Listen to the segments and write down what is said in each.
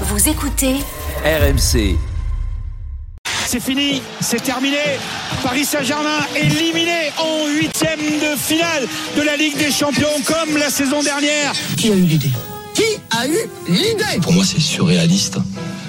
Vous écoutez RMC. C'est fini, c'est terminé. Paris Saint-Germain éliminé en huitième de finale de la Ligue des Champions comme la saison dernière. Qui a eu l'idée? Qui a eu l'idée? Pour moi, c'est surréaliste.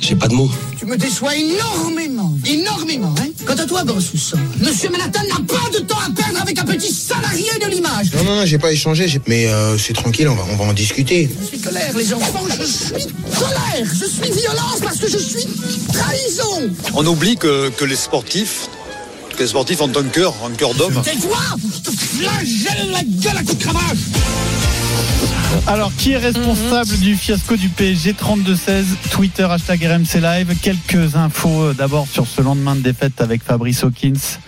J'ai pas de mots. Tu me déçois énormément, énormément. Hein Quant à toi, Grossoussan, Monsieur Manhattan n'a pas de temps à perdre avec un petit salarié de l'image. Non, non, non, j'ai pas échangé, j'ai- mais euh, c'est tranquille, on va, on va en discuter. Je suis colère, les enfants, je suis colère, je suis violence parce que je suis trahison. On oublie que, que les sportifs, que les sportifs ont un cœur, un cœur d'homme. Tais-toi Je te flagelle la gueule à coups de cravache Alors, qui est responsable du fiasco du PSG 32-16 Twitter, hashtag RMC Live? Quelques infos euh, d'abord sur ce lendemain de défaite avec Fabrice Hawkins.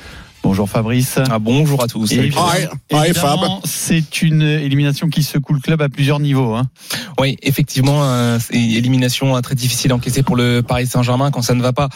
Bonjour Fabrice. Ah, bonjour à tous. Et évidemment, Hi. Hi, évidemment, c'est une élimination qui secoue le club à plusieurs niveaux. hein. Oui, effectivement, euh, c'est une élimination euh, très difficile à encaisser pour le Paris Saint-Germain quand ça ne va pas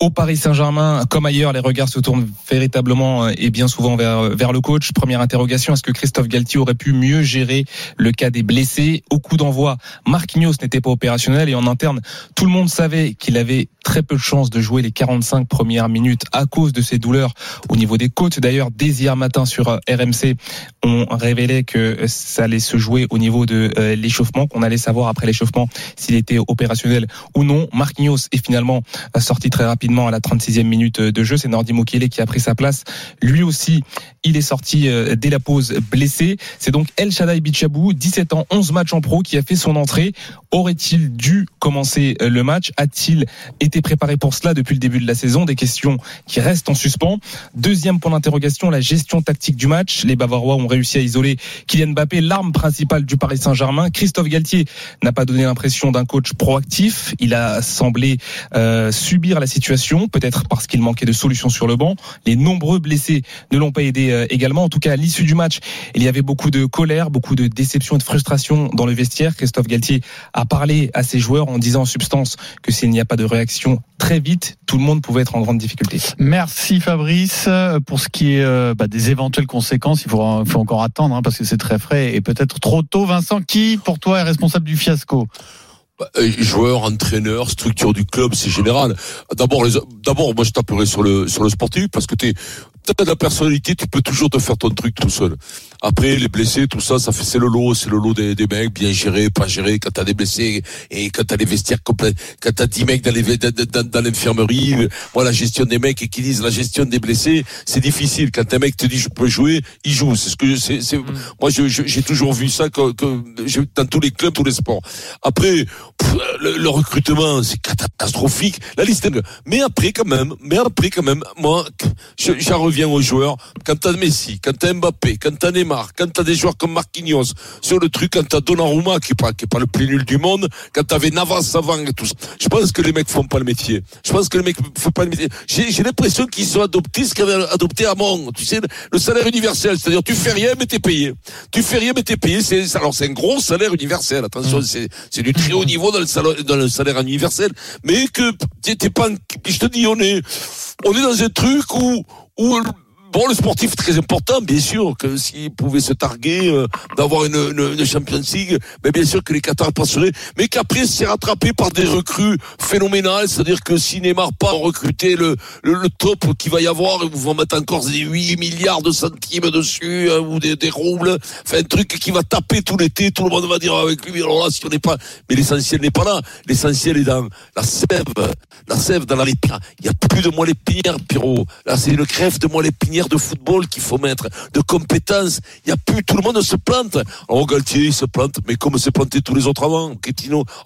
au Paris Saint-Germain. Comme ailleurs, les regards se tournent véritablement euh, et bien souvent vers, vers le coach. Première interrogation, est-ce que Christophe Galtier aurait pu mieux gérer le cas des blessés? Au coup d'envoi, Marquinhos n'était pas opérationnel et en interne, tout le monde savait qu'il avait très peu de chances de jouer les 45 premières minutes à cause de ses douleurs au niveau des côtes. D'ailleurs, dès hier matin sur euh, RMC, on révélait que ça allait se jouer au niveau de euh, l'échauffement, qu'on allait savoir après l'échauffement s'il était opérationnel ou non. Marquinhos est finalement euh, sorti très rapidement à la 36e minute de jeu. C'est Nordi Mukele qui a pris sa place. Lui aussi, il est sorti euh, dès la pause blessé. C'est donc El Shaddai Bichabou, 17 ans, 11 matchs en pro, qui a fait son entrée. Aurait-il dû commencer euh, le match? A-t-il été préparé pour cela depuis le début de la saison? Des questions qui restent en suspens. Deuxième point d'interrogation, la gestion tactique du match. Les Bavarois ont réussi à isoler Kylian Mbappé, l'arme principale du Paris Saint-Germain. Christophe Galtier n'a pas donné l'impression d'un coach proactif. Il a semblé euh, subir la situation, peut-être parce qu'il manquait de solutions sur le banc. Les nombreux blessés ne l'ont pas aidé euh, également. En tout cas, à l'issue du match, il y avait beaucoup de colère, beaucoup de déception et de frustration dans le vestiaire. Christophe Galtier a parlé à ses joueurs en disant en substance que s'il n'y a pas de réaction très vite, tout le monde pouvait être en grande difficulté. Merci Fabrice. Euh, Pour ce qui est euh, bah, des éventuelles conséquences, il faut, encore attendre hein, parce que c'est très frais et peut-être trop tôt. Vincent, qui pour toi est responsable du fiasco? Bah, euh, joueur, entraîneur, structure du club, c'est général. D'abord, d'abord, moi, je taperai sur le sur le sportif parce que t'es t'as de la personnalité, tu peux toujours te faire ton truc tout seul. Après, les blessés, tout ça, ça fait c'est le lot, c'est le lot des, des mecs, bien gérés, pas gérés. Quand t'as des blessés et quand t'as les vestiaires complets, quand t'as 10 mecs dans les dans, dans, dans l'infirmerie, euh, moi la gestion des mecs et qui disent la gestion des blessés, c'est difficile. Quand un mec te dit je peux jouer, il joue. C'est ce que c'est. c'est Moi, je- je- j'ai toujours vu ça que, que je- dans tous les clubs, tous les sports. Après, pff, le, le recrutement, c'est catastrophique. La liste, est- mais après quand même, mais après quand même, moi, je- j'en reviens aux joueurs. Quand t'as Messi, quand t'as Mbappé, quand t'as Neymar, quand t'as des joueurs comme Marquinhos sur le truc, quand t'as Donnarumma qui est pas qui est pas le plus nul du monde, quand t'avais Navas avant et tout ça. Je pense que les mecs font pas le métier. Je pense que les mecs font pas le métier. J'ai j'ai l'impression qu'ils sont adoptés ce qu'avait adopté Hamon. Tu sais, le salaire universel, c'est-à-dire tu fais rien mais t'es payé. Tu fais rien mais t'es payé. C'est alors c'est un gros salaire universel. Attention, c'est c'est du très haut niveau dans le salaire dans le salaire universel, mais que t'es pas. Je te dis, on est on est dans un truc où où Bon, le sportif très important, bien sûr, que s'il pouvait se targuer euh, d'avoir une, une, une Champions League, mais bien sûr que les Qatars passeraient, mais qu'après c'est rattrapé par des recrues phénoménales, c'est-à-dire que si Neymar pas recruter le, le, le top qu'il va y avoir, ils vont mettre encore des 8 milliards de centimes dessus, hein, ou des, des roubles, enfin un truc qui va taper tout l'été, tout le monde va dire avec lui, alors là, si on n'est pas, mais l'essentiel n'est pas là, l'essentiel est dans la sève, la sève dans la lépinière, il y a plus de moelle épinière, Pierrot, là c'est une crève de moelle épinière de football qu'il faut mettre, de compétences. Il y a plus, tout le monde se plante. Alors Galtier, il se plante, mais comme s'est planté tous les autres avant.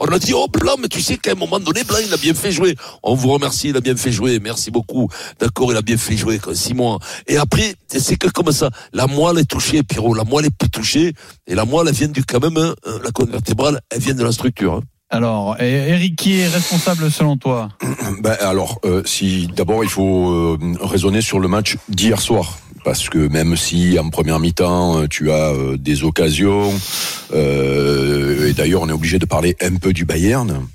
On a dit, oh Blanc, mais tu sais qu'à un moment donné, Blanc, il a bien fait jouer. On vous remercie, il a bien fait jouer. Merci beaucoup. D'accord, il a bien fait jouer, quoi, six mois. Et après, c'est que comme ça, la moelle est touchée, Pierrot, la moelle est plus touchée. Et la moelle, elle vient du, quand même, hein, la colonne vertébrale, elle vient de la structure. hein. Alors, Eric, qui est responsable selon toi? Ben alors, euh, si d'abord il faut euh, raisonner sur le match d'hier soir, parce que même si en première mi-temps euh, tu as euh, des occasions, et d'ailleurs on est obligé de parler un peu du Bayern.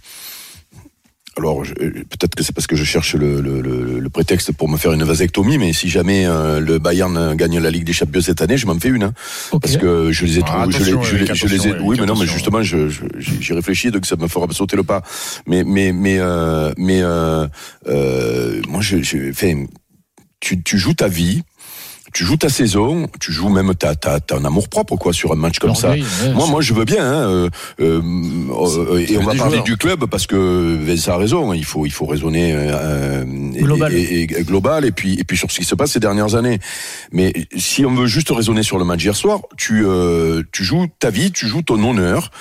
Alors je- euh, peut-être que c'est parce que je cherche le, le, le, le prétexte pour me faire une vasectomie, mais si jamais euh, le Bayern gagne la Ligue des Champions cette année, je m'en fais une. hein. Parce que je les ai Ah, trouvés, je je les- Eric, je les ai, oui, mais non, mais justement, je, je, réfléchis, donc ça me fera sauter le pas. Mais, mais, mais, mais, euh, mais, euh, euh, moi, je, je, enfin, tu, tu joues ta vie. Tu joues ta saison, tu joues même ta, ta, ta un amour propre quoi sur un match comme ça. Moi, moi, je veux bien. Hein, euh, euh, euh, et Ça on va parler joueurs. du club parce que Vincent a raison. Il faut, il faut raisonner euh, Global. Et, et- et global et puis et puis sur ce qui se passe ces dernières années. Mais si on veut juste raisonner sur le match d'hier soir, tu euh, tu joues ta vie, tu joues ton honneur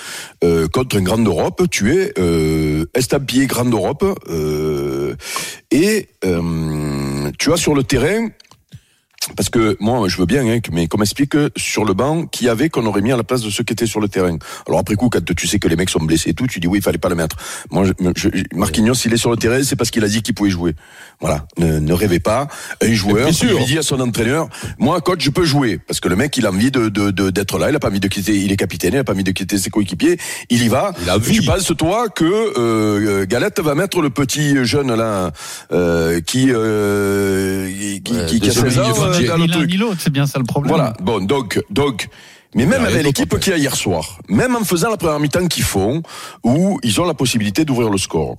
euh, contre un grand d'Europe. Tu es euh, estampillé grand d'Europe euh, et tu as sur le terrain parce que moi, je veux bien, hein, mais qu'on m'explique sur le banc qui y avait qu'on aurait mis à la place de ceux qui étaient sur le terrain. Alors après coup, quand tu sais que les mecs sont blessés et tout, tu dis oui, il fallait pas le mettre. Moi, je, je- Marquinhos, s'il est sur le terrain, c'est parce qu'il a dit qu'il pouvait jouer. Voilà, ne, ne rêvez pas. Un joueur, il dit à son entraîneur, moi, coach, je peux jouer, parce que le mec, il a envie de d'être là, il a pas envie de quitter, il est capitaine, il a pas envie de quitter ses coéquipiers, il y va. Il a. Tu penses toi que euh, Galette va mettre le petit jeune là euh, qui euh, qui, Ouais, qui, qui a désolé, 16 ans il est fatigué. dans le Ni l'un truc. ni l'autre, c'est bien ça le problème. Voilà. Bon, donc, donc, mais même avec l'équipe qu'il y a hier soir, même en faisant la première mi-temps qu'ils font, où ils ont la possibilité d'ouvrir le score.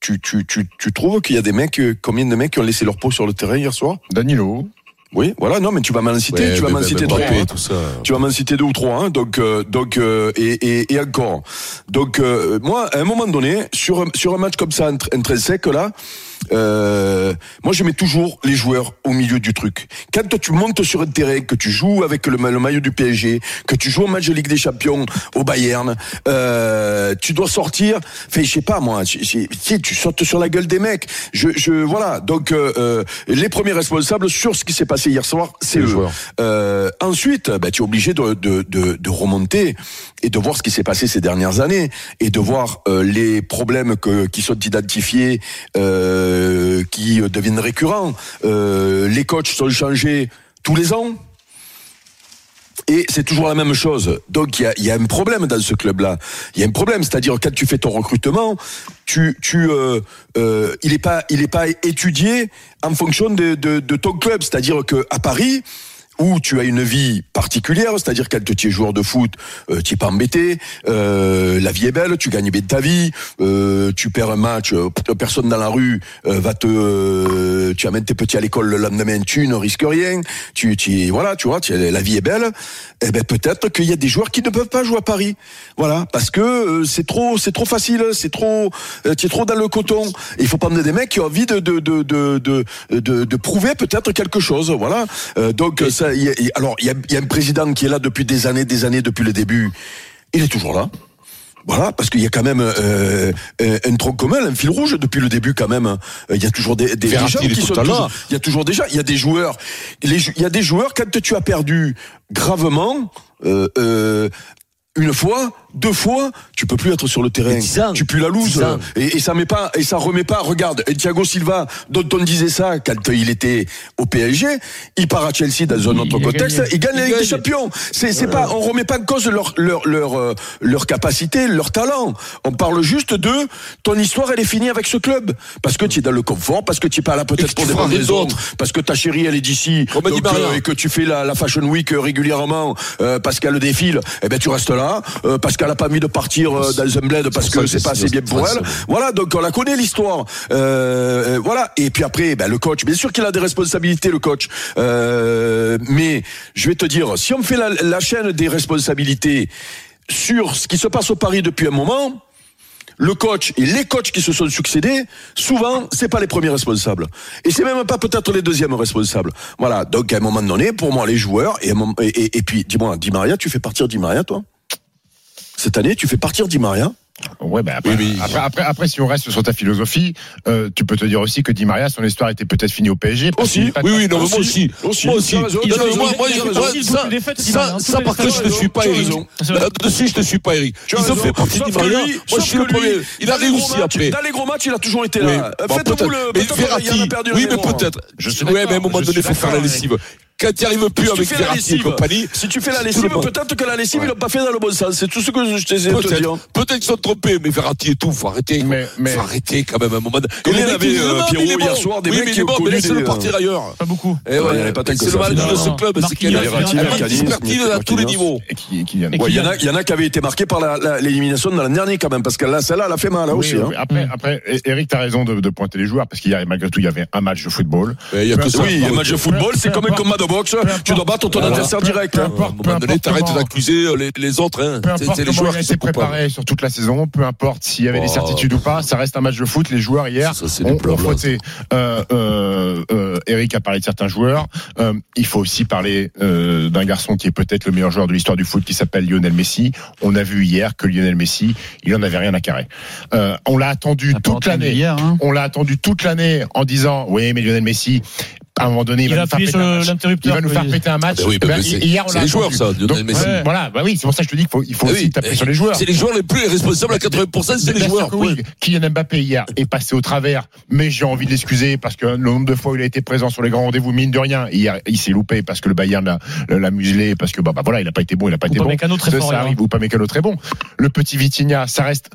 Tu, tu, tu, tu trouves qu'il y a des mecs, euh, combien de mecs qui ont laissé leur peau sur le terrain hier soir? Danilo. Oui, voilà, non, mais tu vas m'en citer, Ouais, tu vas mais- m'en mais- citer mais trois. Hein. Tu vas m'en citer deux ou trois, hein, donc, euh, donc, euh, et, et, et encore. Donc, euh, moi, à un moment donné, sur un, sur un match comme ça, intr- intrinsèque là, euh, moi, je mets toujours les joueurs au milieu du truc. Quand tu montes sur un terrain, que tu joues avec le, ma- le maillot du PSG, que tu joues au match de Ligue des Champions au Bayern, euh, tu dois sortir. Fait, je sais pas moi, tu sais, tu sautes sur la gueule des mecs. Je, je voilà. Donc, euh, euh, les premiers responsables sur ce qui s'est passé hier soir, c'est eux. joueurs. Euh, ensuite, bah, tu es obligé de, de, de, de remonter et de voir ce qui s'est passé ces dernières années et de voir les problèmes que, qui sont identifiés, euh, qui deviennent récurrents. Euh, les coachs sont changés tous les ans. Et c'est toujours la même chose. Donc il y a, un problème dans ce club-là. Il y a un problème, c'est-à-dire quand tu fais ton recrutement, tu, tu, euh, euh, il est pas, il est pas étudié en fonction de, de, de ton club. C'est-à-dire que à Paris, où tu as une vie particulière, c'est-à-dire quand tu es joueur de foot, euh, tu es pas embêté, euh, la vie est belle, tu gagnes bien ta vie, euh, tu perds un match, euh, personne dans la rue va te, tu amènes tes petits à l'école le lendemain, tu ne risques rien, tu, tu voilà, tu vois, tu, la vie est belle. Eh ben peut-être qu'il y a des joueurs qui ne peuvent pas jouer à Paris, voilà, parce que c'est trop, c'est trop facile, c'est trop, tu es trop dans le coton. Et Il faut prendre des mecs qui ont envie de de de de de, de, de prouver peut-être quelque chose, voilà. Donc ça, a- il y a- alors il y a, il y a un président qui est là depuis des années, des années depuis le début. Il est toujours là. Voilà, parce qu'il y a quand même euh, euh, un tronc commun, un fil rouge depuis le début quand même. Il y a toujours des, des, des gens qui sont toujours, il y a toujours déjà, il y a des joueurs, les il y a des joueurs quand tu as perdu gravement. Euh, euh, une fois, deux fois, tu peux plus être sur le terrain. ans. Tu pues la loose. Et, et ça met pas, et ça remet pas. Regarde, et Thiago Silva, dont on disait ça quand il était au PSG, il part à Chelsea dans un autre il contexte, il gagne la Ligue des. Champions. C'est, c'est pas, on remet pas en cause leur, leur, leur, euh, leur capacité, leur talent. On parle juste de ton histoire, elle est finie avec ce club. Parce que tu es dans le confort, parce que tu es pas là Et peut-être que pour rien raisons, d'autre. parce que ta chérie, elle est d'ici, donc, euh, et que tu fais la, la Fashion Week euh, régulièrement, euh, parce qu'elle défile, eh ben tu restes là, euh, parce qu'elle a pas envie de partir euh, dans un bled parce que c'est pas assez bien pour elle. Voilà, donc on la connaît l'histoire. Euh, euh, voilà, et puis après, ben, le coach, bien sûr qu'il a des responsabilités, le coach. Euh, mais je vais te dire, si on fait la, la chaîne des responsabilités sur ce qui se passe au Paris depuis un moment, le coach et les coachs qui se sont succédés, souvent, c'est pas les premiers responsables. Et c'est même pas peut-être les deuxièmes responsables. Voilà. Donc, à un moment donné, pour moi, les joueurs, et, et- et puis, dis-moi, Di Maria, tu fais partir Di Maria, toi? Cette année, tu fais partir Di Maria? Ouais, ben après, Oui, mais- après, après, après, si on reste sur ta philosophie, euh, tu peux te dire aussi que Di Maria, son histoire était peut-être finie au PSG. Aussi. Oui, oui, non, moi Aussi. aussi. Aussi. Moi aussi. Ça, par contre, je ne suis pas Eric. Là-dessus, je ne suis pas Eric. Ils ont fait partie Maria. Moi, je sauf suis le que lui, premier. Il a dans les gros réussi matchs- après. Dans les gros matchs, il a toujours été Oui, là. bon, Faites-vous le. Mais Verratti, perdu oui, un mais peut-être. Ouais, mais à un moment donné, il faut faire la lessive. Quand tu arrives plus Si tu avec fais la Verratti et compagnie. si tu fais la lessive, peut-être que la lessive, Ouais. ils l'ont pas fait dans le bon sens. C'est tout ce que je t'ai de te dire. Peut-être, peut-être qu'ils sont trompés, mais Verratti et tout, faut arrêter. Mais- mais- Faut arrêter quand même un moment. Les il avait, euh, Pierrot, il hier soir, des oui, mecs il qui ont laissez-le des, partir ailleurs. Pas beaucoup. Et Ouais, il y ouais, avait pas tant que c'est le mal de ce club, c'est qu'il y a il expertise à tous les niveaux. Il y en a, il qui avaient été marqués par l'élimination dans la dernière quand même, parce que là, celle-là, elle a fait mal, là aussi. hein. oui. Après, après, Eric, t'as raison de, de pointer les joueurs parce qu'il y a malgré tout, il y avait un match de football. Il y a que ça. Oui, un match de football, c'est comme un importe. combat de boxe. importe. Tu dois battre ton Voilà. adversaire Peu- direct. peu hein. importe. À un moment donné, t'arrêtes d'accuser les, les autres. Hein. Peu C'est importe c'est les joueurs il a qui préparé sur toute la saison, peu importe s'il y avait des Oh. certitudes ou pas, ça reste un match de foot. Les joueurs hier Ça, c'est ont, ont fauté. Euh, euh, euh, Eric a parlé de certains joueurs. Euh, il faut aussi parler euh, d'un garçon qui est peut-être le meilleur joueur de l'histoire du foot, qui s'appelle Lionel Messi. On a vu hier que Lionel Messi, il en avait rien à carrer. Euh, on l'a attendu toute l'année. hein. On l'a attendu toute l'année en disant oui, mais Lionel Messi. À un moment donné, il, Il va a nous faire péter sur un match. Il l'interrupteur. va nous faire péter un match. Ah bah oui, Eh ben, c'est- hier, on c'est l'a les joueurs, ça, Lionel Donc, Messi. ouais, Voilà, bah oui, c'est pour ça que je te dis qu'il faut, il faut Eh aussi oui, taper eh, sur les joueurs. C'est les joueurs les plus responsables à 80%, c'est les joueurs. oui. Kylian Mbappé hier est passé au travers, mais j'ai envie de l'excuser parce que le nombre de fois où il a été présent sur les grands rendez-vous, mine de rien, hier, il s'est loupé parce que le Bayern l'a, l'a muselé, parce que bah, bah, voilà, il a pas été bon, il a pas été bon. Arrive, ou pas Mécano très bon. Le petit Vitinha, ça reste.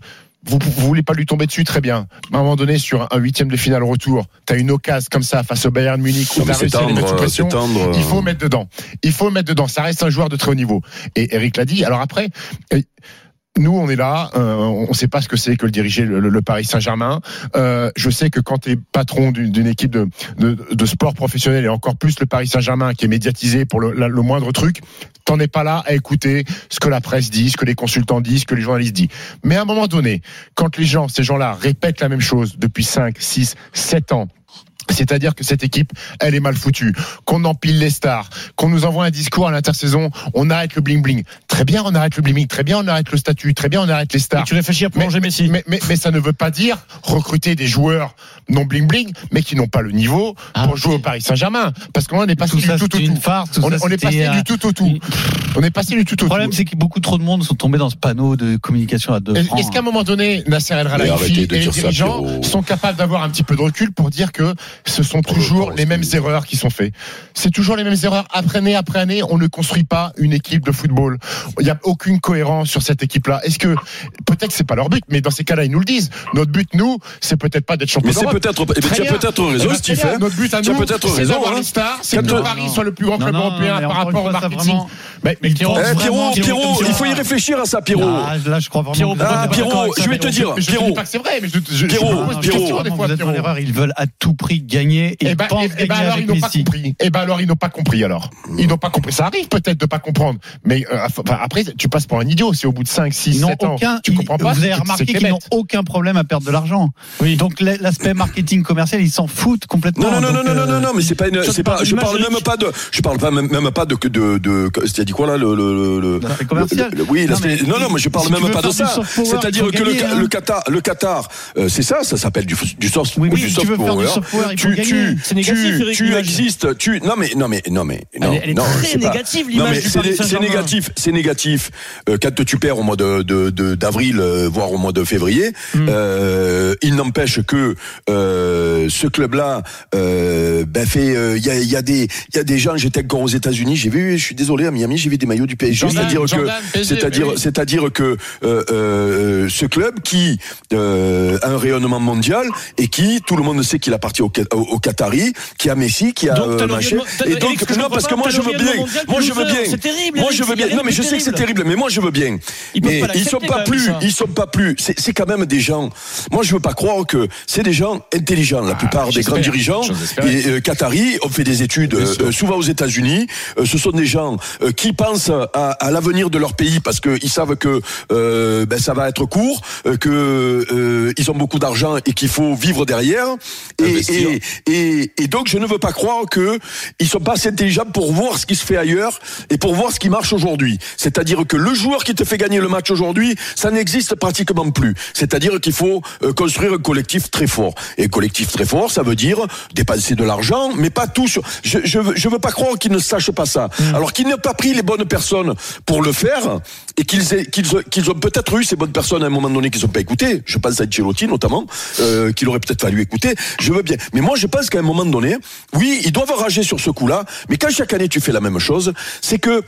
Vous, vous voulez pas lui tomber dessus, très bien. À un moment donné, sur un huitième de finale retour, t'as une occasion comme ça face au Bayern Munich où c'est réussi à les mettre sous tendre, pression. tendre. Il faut mettre dedans. Il faut mettre dedans. Ça reste un joueur de très haut niveau. Et Eric l'a dit. Alors après, euh, nous, on est là, euh, on ne sait pas ce que c'est que le diriger le, Paris Saint-Germain. Euh, je sais que quand tu es patron d'une équipe de, de, sport professionnel et encore plus le Paris Saint-Germain qui est médiatisé pour le moindre truc, t'en es pas là à écouter ce que la presse dit, ce que les consultants disent, ce que les journalistes disent. Mais à un moment donné, quand les gens, ces gens-là, répètent la même chose depuis 5, 6, 7 ans, c'est-à-dire que cette équipe, elle est mal foutue, qu'on empile les stars, qu'on nous envoie un discours à l'intersaison, on arrête le bling-bling. Très bien, on arrête le bling-bling, très bien, on arrête le statut, très bien, on arrête les Et stars. tu réfléchis à Mais, prolonger Messi. mais, mais, mais ça ne veut pas dire recruter des joueurs non bling-bling, mais qui n'ont pas le niveau Ah, pour jouer au Paris Saint-Germain. Parce qu'on est passé Tout du ça, tout au une tout. farce. Tout On, ça, est- on est passé euh, du tout au tout. une- On est passé du tout au Le problème, tout. c'est que beaucoup trop de monde sont tombés dans ce panneau de communication à deux. Est-ce qu'à un moment donné, Nasser El arrêtez et les dirigeants sont capables d'avoir un petit peu de recul pour dire que ce sont toujours les mêmes erreurs qui sont faites C'est toujours les mêmes erreurs. Après année après année, on ne construit pas une équipe de football. Il n'y a aucune cohérence sur cette équipe-là. Est-ce que peut-être que c'est pas leur but, mais dans ces cas-là, ils nous le disent. Notre but, nous, c'est peut-être pas d'être champion Mais c'est peut-être, eh ben, tu as peut-être Eh raison, ben, très bien. Stephen. Notre but à nous, c'est d'avoir hein. les stars, c'est que Paris soit le plus grand club européen par rapport une au marketing. Mais, Pierrot, Eh, Pierrot, il faut y réfléchir à ça, Pierrot. Là, je crois vraiment. Pierrot, Ah, je vais te dire, Pierrot, pas que c'est vrai, mais je, Pierrot, une Pierrot. Ils veulent à tout prix gagner et Eh ils ben, pensent eh- eh ben gagner alors avec ils n'ont pas compris. Eh ben alors ils n'ont pas compris alors. Ils n'ont pas compris. Ça arrive peut-être de pas comprendre, mais euh, enfin, après tu passes pour un idiot. C'est au bout de 5, 6, Ils n'ont 7 ans. tu ils- comprends pas. vous avez remarqué qu'ils n'ont aucun problème à perdre de l'argent. Donc la- l'aspect marketing commercial, ils s'en foutent complètement. Non, non, non, Donc, non, non, euh, non, non, mais c'est pas une, c'est pas, je parle de même pas de, je parle pas même, même pas de, que de, de, que- c'est-à-dire quoi là, le, le, le, L'aspect commercial. le- le- oui, Non, l'aspect- mais non, non, mais je parle si tu même pas de ça. C'est-à-dire que le, hein. Qatar, le Qatar, euh, c'est ça, ça s'appelle du, du soft, Oui, du oui, si soft tu veux faire du power. Tu, tu, C'est négatif, tu, tu l'image. existes, tu, non mais, non mais, non mais, non, Elle elle est non, très c'est négative, l'image du Paris négatif, c'est négatif. Euh, quand tu perds au mois de de- d'avril, euh, voire au mois de février, Hmm. euh, il n'empêche que euh, ce club-là, euh, ben fait, euh, il y a il y a des il y a des gens. J'étais encore aux États-Unis, j'ai vu, je suis désolé à Miami, j'ai vu des maillots du PSG. C'est-à-dire que c'est-à-dire c'est-à-dire que ce club qui euh, a un rayonnement mondial et qui tout le monde sait qu'il appartient au, au, au Qatari, qui a Messi, qui a Donc, euh, machin. Et donc non parce que moi je veux bien, moi je veux bien. fait- c'est terrible, Moi je veux bien. Non mais je sais que c'est terrible. mais moi je veux bien. Mais ils sont pas plus, ils sont pas plus. C'est c'est quand même des gens. Moi je veux pas croire que c'est des gens intelligents. La plupart des grands dirigeants et, euh, qataris ont fait des études euh, euh, souvent aux États-Unis. Euh, ce sont des gens euh, qui pensent à, à l'avenir de leur pays parce qu'ils savent que euh, ben, ça va être court, euh, que euh, ils ont beaucoup d'argent et qu'il faut vivre derrière. Et, et, et, et donc je ne veux pas croire que ils sont pas assez intelligents pour voir ce qui se fait ailleurs et pour voir ce qui marche aujourd'hui. C'est-à-dire que le joueur qui te fait gagner le match aujourd'hui, ça n'existe pratiquement plus. C'est-à-dire qu'il faut euh, construire un collectif très fort. Et un collectif très fort, ça veut dire dépenser de l'argent, mais pas tout sur. Je je veux, je veux pas croire qu'ils ne sachent pas ça. Alors qu'ils n'ont pas pris les bonnes personnes pour le faire et qu'ils aient- qu'ils ont, qu'ils ont peut-être eu ces bonnes personnes à un moment donné qu'ils n'ont pas écouté. Je pense à Ancelotti notamment, euh, qu'il aurait peut-être fallu écouter. Je veux bien, Mais moi, je pense qu'à un moment donné, oui, ils doivent rager sur ce coup-là. Mais quand chaque année tu fais la même chose, c'est que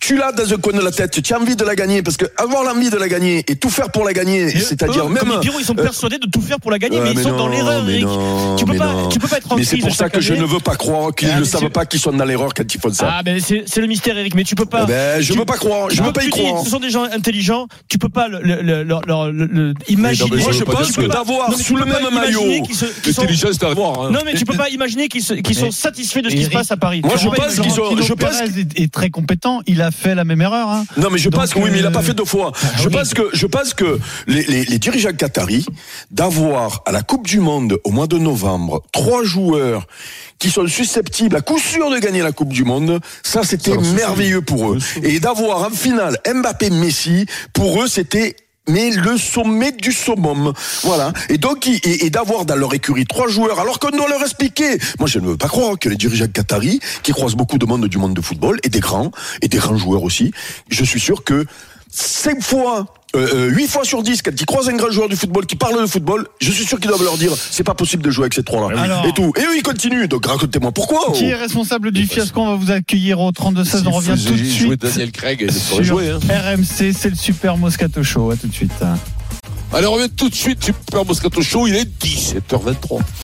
tu l'as dans un coin de la tête, tu as envie de la gagner, parce que avoir l'envie de la gagner et tout faire pour la gagner, c'est-à-dire même. Comme ils diront, ils sont euh, persuadés de tout faire pour la gagner, Ouais, mais ils sont dans l'erreur, Eric. non, Tu peux pas, non. tu peux pas être en Mais c'est pour ça que je ne veux pas croire qu'ils Ah, ne savent pas qu'ils sont dans l'erreur quand ils font ça. Ah, ben c'est c'est le mystère, Eric, mais tu peux pas. Eh ben, je tu- veux pas croire, je tu veux peux- pas y tu dis, croire. Ce sont des gens intelligents, tu peux pas le, le, le, leur- leur- le- le- imaginer. Moi, je pense que d'avoir sous peux le pas même imaginer maillot. sont- L'intelligence, c'est à voir. Hein. Non, mais tu peux pas imaginer qu'ils sont satisfaits de ce qui se passe à Paris. Moi, je pense qu'ils ont- Florentino je pense est très compétent. Il a fait la même erreur. hein. Non, mais je Donc, pense que oui, mais il n'a pas euh, fait deux fois. je oui. pense que je pense que les, les, les dirigeants qataris d'avoir à la Coupe du Monde au mois de novembre trois joueurs qui sont susceptibles à coup sûr de gagner la Coupe du Monde, ça c'était merveilleux pour eux. Et d'avoir en finale Mbappé Messi, pour eux c'était mais le sommet du summum. Voilà. Et donc, et d'avoir dans leur écurie trois joueurs, alors qu'on doit leur expliquer. Moi, je ne veux pas croire que les dirigeants qataris, qui croisent beaucoup de monde du monde de football, et des grands, et des grands joueurs aussi, je suis sûr que cinq fois, euh, euh, huit fois sur dix, quand ils croisent un grand joueur du football qui parle de football, je suis sûr qu'ils doivent leur dire, c'est pas possible de jouer avec ces trois-là. Alors- Et tout. Et eux, ils continuent. Donc, racontez-moi pourquoi. oh. Qui est responsable du fiasco On va vous accueillir au 32-16. On revient tout de jouer suite. Daniel Craig, Sur jouer. Hein. RMC, c'est le Super Moscato Show. À tout de suite. Allez, on revient tout de suite. Super Moscato Show, il est 17h23.